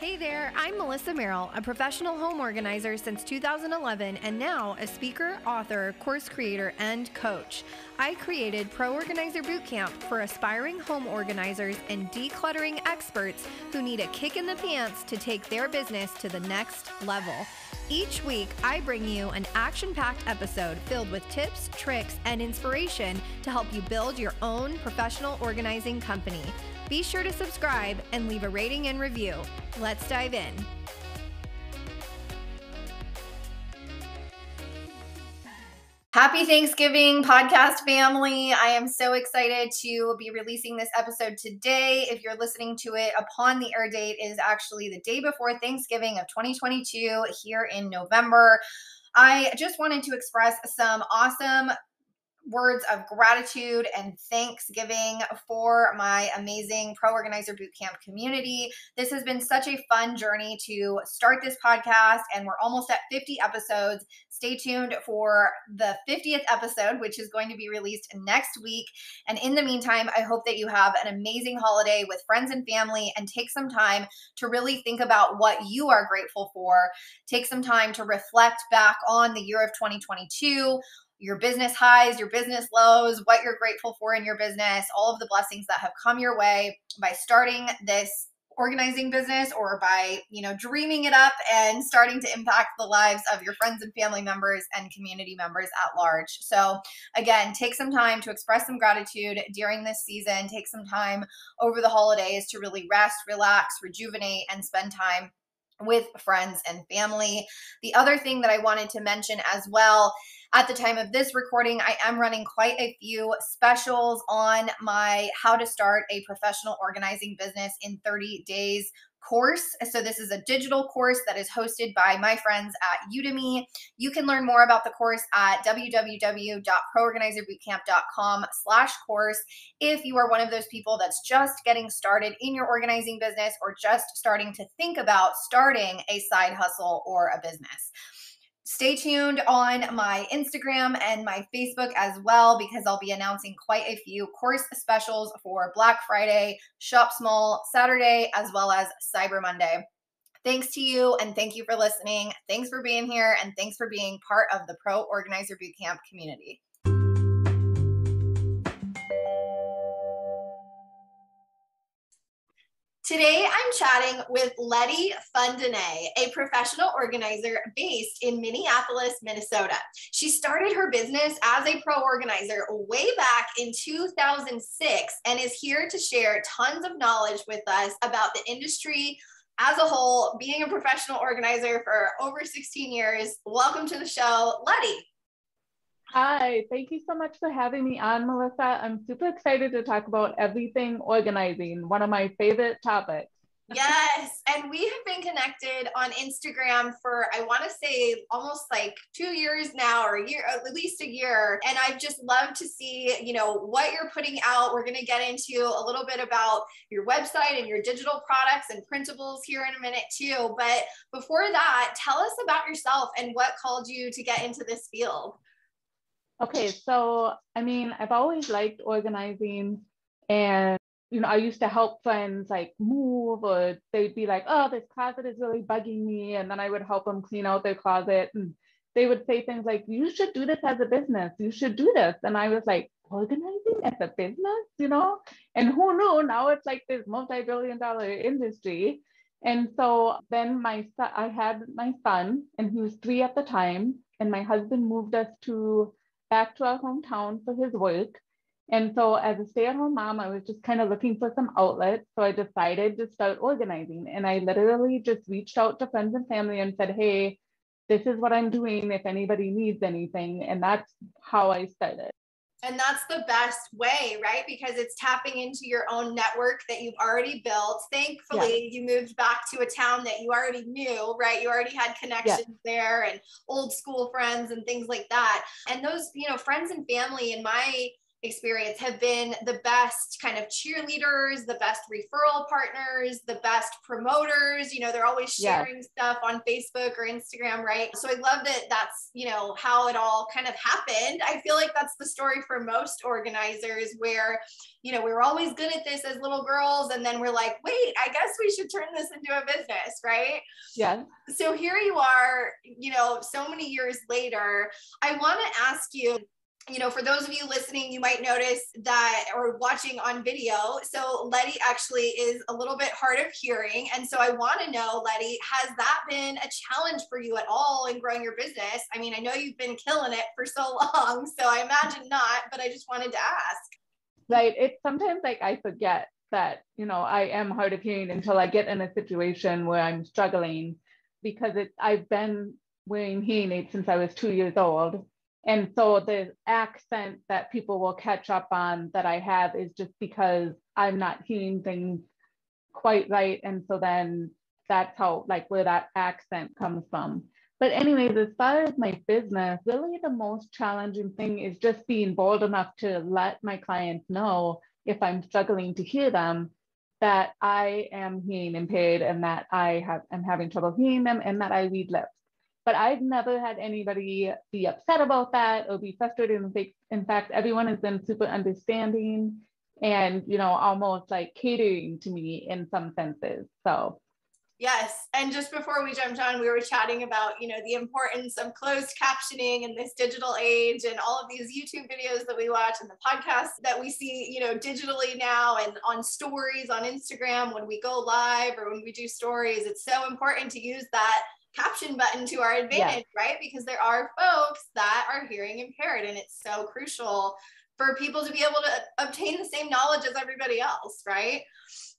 Hey there, I'm Melissa Merrill, a professional home organizer since 2011 and now a speaker, author, course creator, and coach. I created Pro Organizer Bootcamp for aspiring home organizers and decluttering experts who need a kick in the pants to take their business to the next level. Each week, I bring you an action packed episode filled with tips, tricks, and inspiration to help you build your own professional organizing company. Be sure to subscribe and leave a rating and review. Let's dive in. Happy Thanksgiving, podcast family. I am so excited to be releasing this episode today. If you're listening to it upon the air date, is actually the day before Thanksgiving of 2022 here in November. I just wanted to express some awesome words of gratitude and thanksgiving for my amazing Pro Organizer Bootcamp community. This has been such a fun journey to start this podcast, and we're almost at 50 episodes. Stay tuned for the 50th episode, which is going to be released next week. And in the meantime, I hope that you have an amazing holiday with friends and family and take some time to really think about what you are grateful for. Take some time to reflect back on the year of 2022 your business highs, your business lows, what you're grateful for in your business, all of the blessings that have come your way by starting this organizing business or by, you know, dreaming it up and starting to impact the lives of your friends and family members and community members at large. So, again, take some time to express some gratitude during this season. Take some time over the holidays to really rest, relax, rejuvenate and spend time with friends and family. The other thing that I wanted to mention as well at the time of this recording, I am running quite a few specials on my How to Start a Professional Organizing Business in 30 Days course. So this is a digital course that is hosted by my friends at Udemy. You can learn more about the course at www.proorganizerbootcamp.com slash course if you are one of those people that's just getting started in your organizing business or just starting to think about starting a side hustle or a business. Stay tuned on my Instagram and my Facebook as well because I'll be announcing quite a few course specials for Black Friday, Shop Small Saturday, as well as Cyber Monday. Thanks to you and thank you for listening. Thanks for being here and thanks for being part of the Pro Organizer Bootcamp community. Today, I'm chatting with Lettie Fundene, a professional organizer based in Minneapolis, Minnesota. She started her business as a pro organizer way back in 2006 and is here to share tons of knowledge with us about the industry as a whole, being a professional organizer for over 16 years. Welcome to the show, Lettie. Hi, thank you so much for having me on, Melissa. I'm super excited to talk about everything organizing, one of my favorite topics. yes, and we have been connected on Instagram for I want to say almost like 2 years now or a year at least a year and I've just loved to see, you know, what you're putting out. We're going to get into a little bit about your website and your digital products and printables here in a minute too, but before that, tell us about yourself and what called you to get into this field. Okay, so I mean, I've always liked organizing and you know, I used to help friends like move or they'd be like, oh, this closet is really bugging me. And then I would help them clean out their closet. And they would say things like, you should do this as a business. You should do this. And I was like, organizing as a business, you know? And who knew? Now it's like this multi-billion dollar industry. And so then my son, I had my son and he was three at the time. And my husband moved us to back to our hometown for his work. And so, as a stay at home mom, I was just kind of looking for some outlet. So, I decided to start organizing. And I literally just reached out to friends and family and said, Hey, this is what I'm doing if anybody needs anything. And that's how I started. And that's the best way, right? Because it's tapping into your own network that you've already built. Thankfully, yeah. you moved back to a town that you already knew, right? You already had connections yeah. there and old school friends and things like that. And those, you know, friends and family in my experience have been the best kind of cheerleaders, the best referral partners, the best promoters. You know, they're always sharing yeah. stuff on Facebook or Instagram, right? So I love that that's, you know, how it all kind of happened. I feel like that's the story for most organizers where, you know, we were always good at this as little girls. And then we're like, wait, I guess we should turn this into a business, right? Yeah. So here you are, you know, so many years later. I want to ask you, you know, for those of you listening, you might notice that or watching on video. So Lettie actually is a little bit hard of hearing. And so I want to know, Lettie, has that been a challenge for you at all in growing your business? I mean, I know you've been killing it for so long, so I imagine not, but I just wanted to ask. Right. It's sometimes like I forget that, you know, I am hard of hearing until I get in a situation where I'm struggling because it's I've been wearing hearing aids since I was two years old and so the accent that people will catch up on that I have is just because I'm not hearing things quite right. And so then that's how, like, where that accent comes from. But, anyways, as far as my business, really the most challenging thing is just being bold enough to let my clients know if I'm struggling to hear them that I am hearing impaired and that I have am having trouble hearing them and that I read lips but I've never had anybody be upset about that or be frustrated. In fact, everyone has been super understanding and, you know, almost like catering to me in some senses. So Yes. And just before we jumped on, we were chatting about, you know, the importance of closed captioning in this digital age and all of these YouTube videos that we watch and the podcasts that we see, you know, digitally now and on stories on Instagram when we go live or when we do stories. It's so important to use that caption button to our advantage, yeah. right? Because there are folks that are hearing impaired, and it's so crucial for people to be able to obtain the same knowledge as everybody else, right?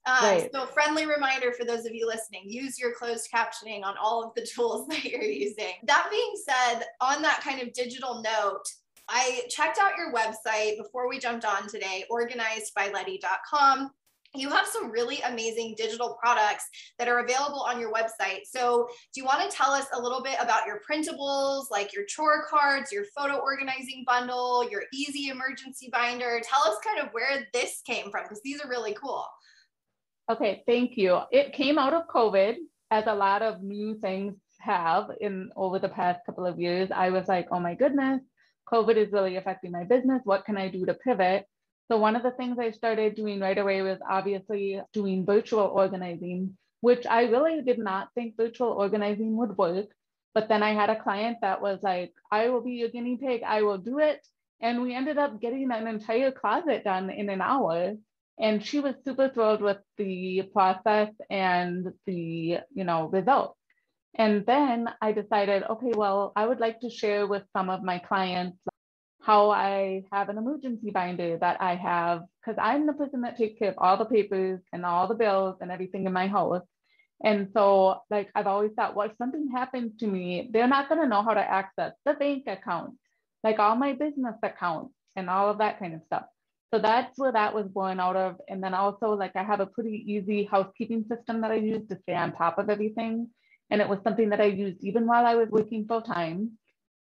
Um, right. So, friendly reminder for those of you listening use your closed captioning on all of the tools that you're using. That being said, on that kind of digital note, I checked out your website before we jumped on today, organizedbylettie.com you have some really amazing digital products that are available on your website. So, do you want to tell us a little bit about your printables, like your chore cards, your photo organizing bundle, your easy emergency binder? Tell us kind of where this came from because these are really cool. Okay, thank you. It came out of COVID, as a lot of new things have in over the past couple of years. I was like, oh my goodness, COVID is really affecting my business. What can I do to pivot? So one of the things I started doing right away was obviously doing virtual organizing, which I really did not think virtual organizing would work. But then I had a client that was like, I will be your guinea pig, I will do it. And we ended up getting an entire closet done in an hour. And she was super thrilled with the process and the, you know, results. And then I decided, okay, well, I would like to share with some of my clients how I have an emergency binder that I have, because I'm the person that takes care of all the papers and all the bills and everything in my house. And so, like, I've always thought, well, if something happens to me, they're not going to know how to access the bank account, like all my business accounts and all of that kind of stuff. So that's where that was born out of. And then also, like, I have a pretty easy housekeeping system that I use to stay on top of everything. And it was something that I used even while I was working full time.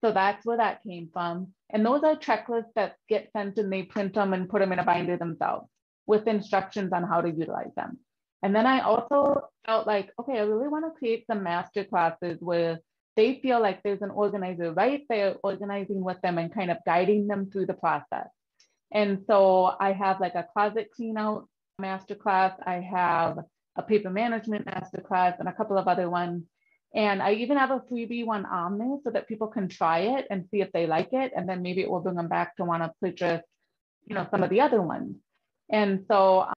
So that's where that came from. And those are checklists that get sent and they print them and put them in a binder themselves with instructions on how to utilize them. And then I also felt like, okay, I really want to create some master classes where they feel like there's an organizer right there organizing with them and kind of guiding them through the process. And so I have like a closet clean out master class. I have a paper management master class and a couple of other ones and I even have a freebie one on there so that people can try it and see if they like it. And then maybe it will bring them back to want to purchase, you know, some of the other ones. And so, um,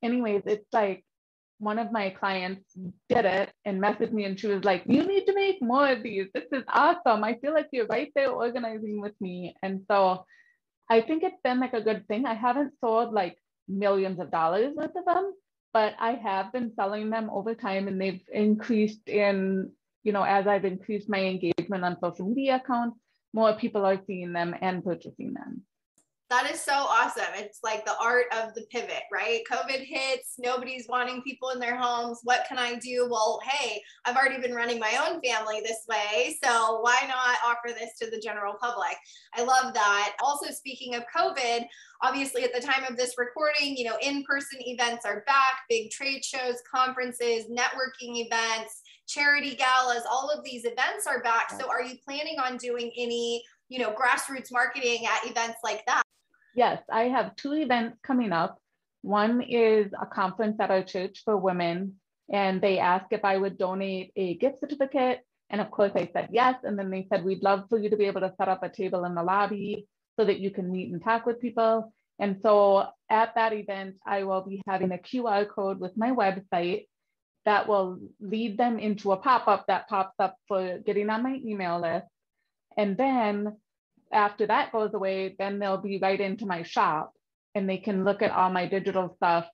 anyways, it's like one of my clients did it and messaged me and she was like, You need to make more of these. This is awesome. I feel like you're right there organizing with me. And so I think it's been like a good thing. I haven't sold like millions of dollars worth of them, but I have been selling them over time and they've increased in you know, as I've increased my engagement on social media accounts, more people are seeing them and purchasing them. That is so awesome. It's like the art of the pivot, right? COVID hits, nobody's wanting people in their homes. What can I do? Well, hey, I've already been running my own family this way. So why not offer this to the general public? I love that. Also, speaking of COVID, obviously at the time of this recording, you know, in person events are back, big trade shows, conferences, networking events, charity galas, all of these events are back. So are you planning on doing any, you know, grassroots marketing at events like that? Yes, I have two events coming up. One is a conference at our church for women, and they asked if I would donate a gift certificate. And of course, I said yes. And then they said, We'd love for you to be able to set up a table in the lobby so that you can meet and talk with people. And so at that event, I will be having a QR code with my website that will lead them into a pop up that pops up for getting on my email list. And then after that goes away, then they'll be right into my shop and they can look at all my digital stuff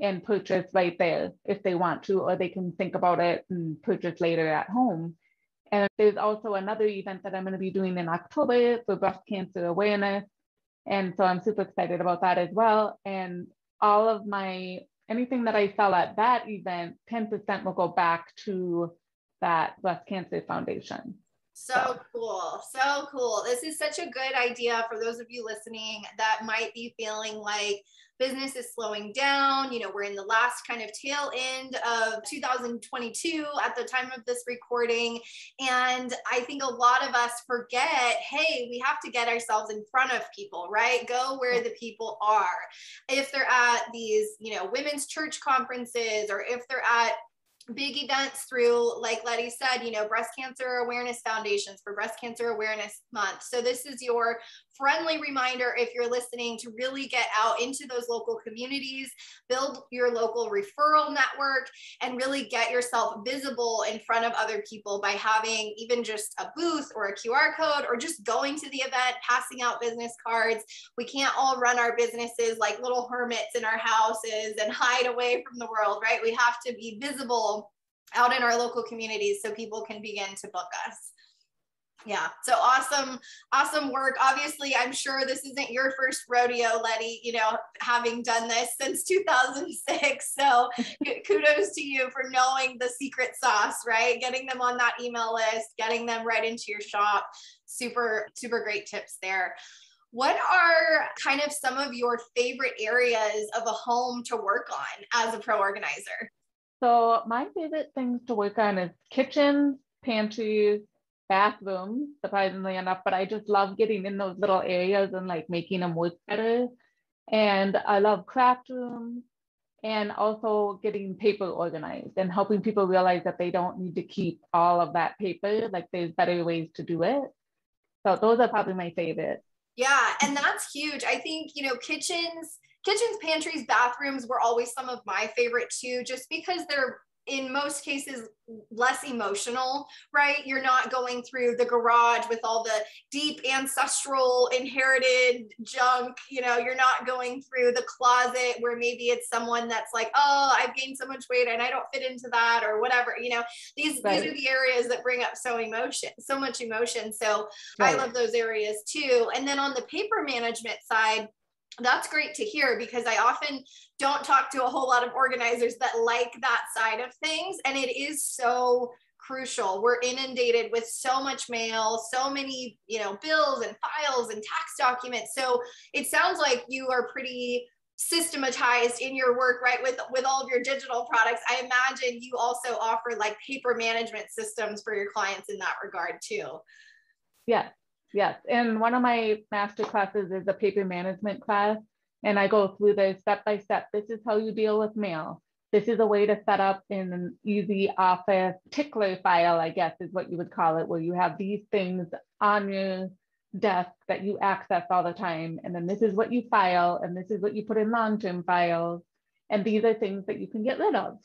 and purchase right there if they want to, or they can think about it and purchase later at home. And there's also another event that I'm going to be doing in October for breast cancer awareness. And so I'm super excited about that as well. And all of my anything that I sell at that event, 10% will go back to that breast cancer foundation. So cool. So cool. This is such a good idea for those of you listening that might be feeling like business is slowing down. You know, we're in the last kind of tail end of 2022 at the time of this recording. And I think a lot of us forget hey, we have to get ourselves in front of people, right? Go where the people are. If they're at these, you know, women's church conferences or if they're at big events through, like Lettie said, you know, breast cancer awareness foundations for breast cancer awareness month. So this is your friendly reminder if you're listening to really get out into those local communities, build your local referral network, and really get yourself visible in front of other people by having even just a booth or a QR code or just going to the event, passing out business cards. We can't all run our businesses like little hermits in our houses and hide away from the world, right? We have to be visible out in our local communities so people can begin to book us. Yeah so awesome awesome work. Obviously i'm sure this isn't your first rodeo lettie you know having done this since 2006 so kudos to you for knowing the secret sauce right? Getting them on that email list getting them right into your shop. Super super great tips there. What are kind of some of your favorite areas of a home to work on as a pro organizer so my favorite things to work on is kitchens pantries bathrooms, surprisingly enough, but I just love getting in those little areas and like making them work better. And I love craft rooms and also getting paper organized and helping people realize that they don't need to keep all of that paper. Like there's better ways to do it. So those are probably my favorite. Yeah, and that's huge. I think, you know, kitchens, kitchens, pantries, bathrooms were always some of my favorite too, just because they're in most cases less emotional, right? You're not going through the garage with all the deep ancestral inherited junk. You know, you're not going through the closet where maybe it's someone that's like, oh, I've gained so much weight and I don't fit into that or whatever. You know, these right. these are the areas that bring up so emotion, so much emotion. So right. I love those areas too. And then on the paper management side, that's great to hear because I often don't talk to a whole lot of organizers that like that side of things. And it is so crucial. We're inundated with so much mail, so many, you know, bills and files and tax documents. So it sounds like you are pretty systematized in your work right with with all of your digital products i imagine you also offer like paper management systems for your clients in that regard too yeah Yes, and one of my master classes is a paper management class, and I go through this step by step. This is how you deal with mail. This is a way to set up in an easy office tickler file, I guess is what you would call it, where you have these things on your desk that you access all the time. And then this is what you file, and this is what you put in long-term files. And these are things that you can get rid of.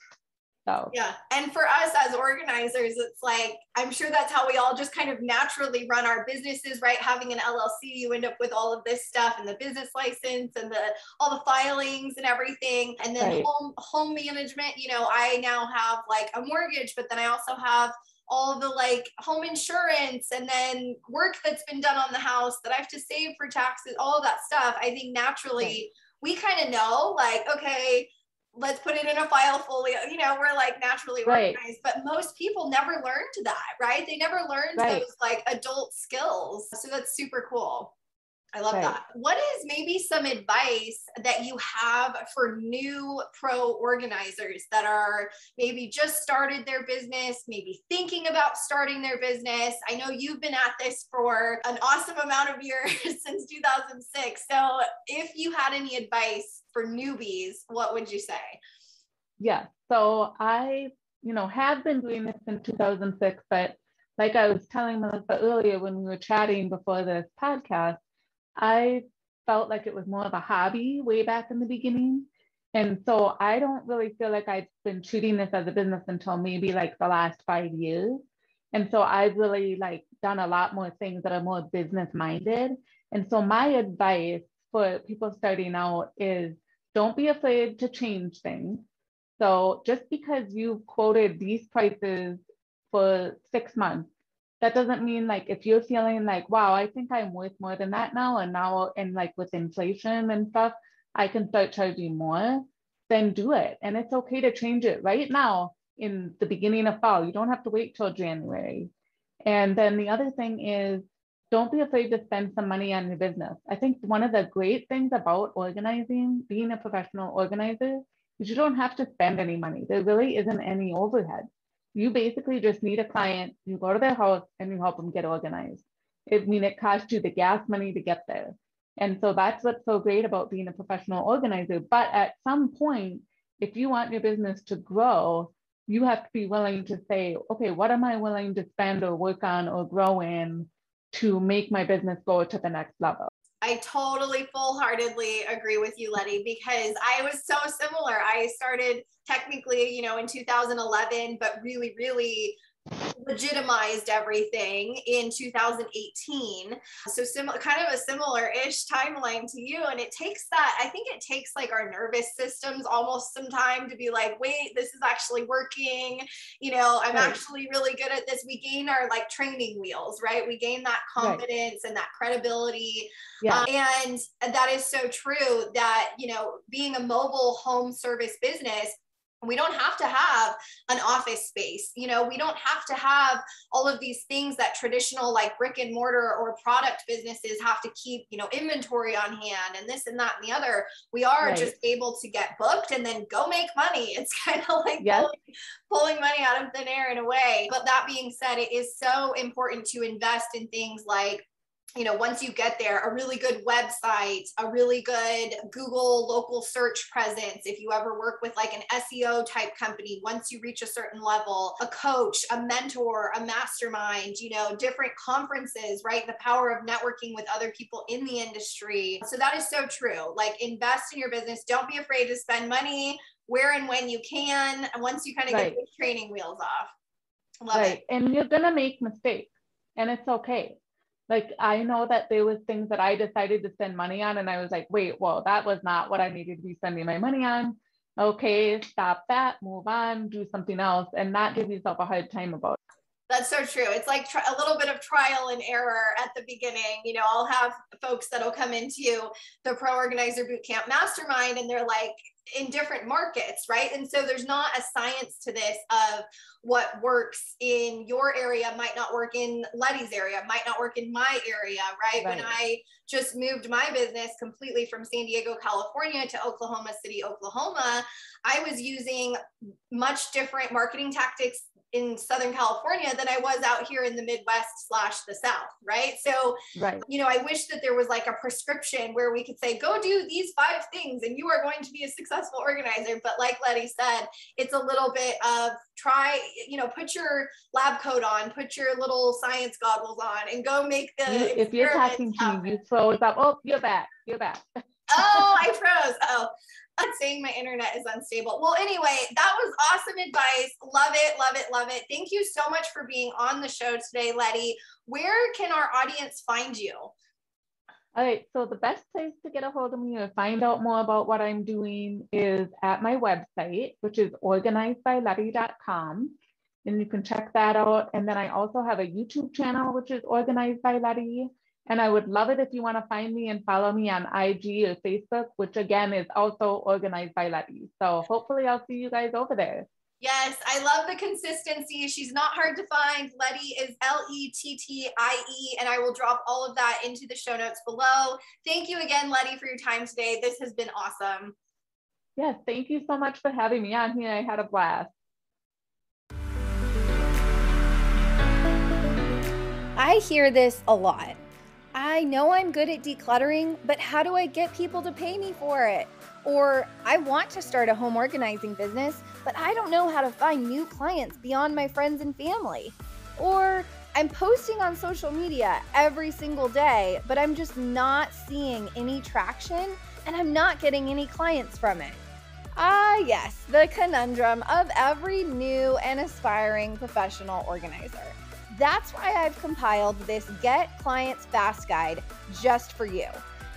So yeah. And for us as organizers, it's like I'm sure that's how we all just kind of naturally run our businesses, right? Having an LLC, you end up with all of this stuff and the business license and the all the filings and everything. And then right. home home management, you know, I now have like a mortgage, but then I also have all the like home insurance and then work that's been done on the house that I have to save for taxes, all of that stuff, I think naturally right. we kind of know like, okay, let's put it in a file folio. You know, we're like naturally right. organized, but most people never learned that, right? They never learned right. those like adult skills. So that's super cool. I love right. that. What is maybe some advice that you have for new pro organizers that are maybe just started their business, maybe thinking about starting their business? I know you've been at this for an awesome amount of years since 2006. So, if you had any advice for newbies, what would you say? Yeah. So, I, you know, have been doing this since 2006, but like I was telling Melissa earlier when we were chatting before this podcast, I felt like it was more of a hobby way back in the beginning. And so I don't really feel like I've been treating this as a business until maybe like the last five years. And so I've really like done a lot more things that are more business minded. And so my advice for people starting out is don't be afraid to change things. So just because you've quoted these prices for six months that doesn't mean like if you're feeling like wow i think i'm worth more than that now and now and like with inflation and stuff i can start charging more then do it. And it's okay to change it right now in the beginning of fall. You don't have to wait till january. And then the other thing is don't be afraid to spend some money on your business i think one of the great things about organizing being a professional organizer is you don't have to spend any money there really isn't any overhead you basically just need a client, you go to their house and you help them get organized. I mean, it costs you the gas money to get there. And so that's what's so great about being a professional organizer. But at some point, if you want your business to grow, you have to be willing to say, okay, what am I willing to spend or work on or grow in to make my business go to the next level? I totally full heartedly agree with you, Lettie, because I was so similar. I started technically, you know, in 2011, but really, really legitimized everything in 2018 so similar kind of a similar ish timeline to you and it takes that i think it takes like our nervous systems almost some time to be like wait this is actually working you know i'm right. actually really good at this we gain our like training wheels right we gain that confidence right. and that credibility yeah. Uh, and that is so true that you know being a mobile home service business we don't have to have an office space you know we don't have to have all of these things that traditional like brick and mortar or product businesses have to keep you know inventory on hand and this and that and the other. We are right. just able to get booked and then go make money. It's kind of like pulling, pulling money out of thin air in a way. But that being said it is so important to invest in things like you know, once you get there, a really good website, a really good Google local search presence. If you ever work with like an SEO type company, once you reach a certain level, a coach, a mentor, a mastermind, you know, different conferences, right? The power of networking with other people in the industry. So that is so true. Like invest in your business. Don't be afraid to spend money where and when you can. And once you kind of right. get the training wheels off. Love right. It. And you're going to make mistakes and it's okay like I know that there was things that I decided to spend money on and I was like, wait, well, that was not what I needed to be spending my money on. Okay, stop that, move on, do something else, and not give yourself a hard time about it. That's so true. It's like tr- a little bit of trial and error at the beginning. You know, I'll have folks that'll come into the Pro Organizer Bootcamp Mastermind and they're like, in different markets, right? And so there's not a science to this of what works in your area might not work in Lettie's area, might not work in my area, right? right? When I just moved my business completely from San Diego, California to Oklahoma City, Oklahoma, I was using much different marketing tactics in Southern California than I was out here in the Midwest slash the South, right? So, right. you know, I wish that there was like a prescription where we could say, go do these five things and you are going to be a successful organizer. But like Lettie said, it's a little bit of try, you know, put your lab coat on, put your little science goggles on and go make the. You, if you're talking to me, you froze up. Oh, you're back. You're back. oh, I froze. Oh, saying my internet is unstable. Well, anyway, that was awesome advice. Love it, love it, love it. Thank you so much for being on the show today, Lettie. Where can our audience find you? All right, so the best place to get a hold of me or find out more about what I'm doing is at my website, which is organizedbylettie.com. and you can check that out. And then I also have a YouTube channel, which is organized by Lettie. And I would love it if you want to find me and follow me on IG or Facebook, which again is also organized by Lettie. So hopefully I'll see you guys over there. Yes, I love the consistency. She's not hard to find. Lettie is L E T T I E, and I will drop all of that into the show notes below. Thank you again, Lettie, for your time today. This has been awesome. Yes, thank you so much for having me on here. I had a blast. I hear this a lot. I know I'm good at decluttering, but how do I get people to pay me for it? Or I want to start a home organizing business, but I don't know how to find new clients beyond my friends and family. Or I'm posting on social media every single day, but I'm just not seeing any traction and I'm not getting any clients from it. Ah, yes, the conundrum of every new and aspiring professional organizer. That's why I've compiled this Get Clients Fast Guide just for you.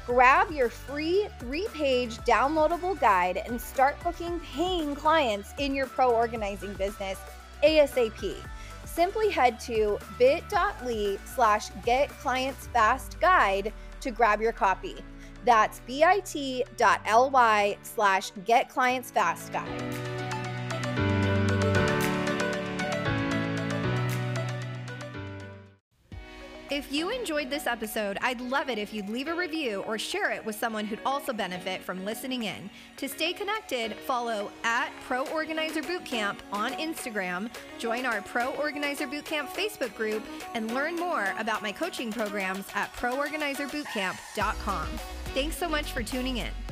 Grab your free three page downloadable guide and start booking paying clients in your pro organizing business ASAP. Simply head to bit.ly slash get clients fast guide to grab your copy. That's bit.ly slash get clients fast guide. If you enjoyed this episode, I'd love it if you'd leave a review or share it with someone who'd also benefit from listening in. To stay connected, follow at Pro Organizer Bootcamp on Instagram, join our Pro Organizer Bootcamp Facebook group, and learn more about my coaching programs at proorganizerbootcamp.com. Thanks so much for tuning in.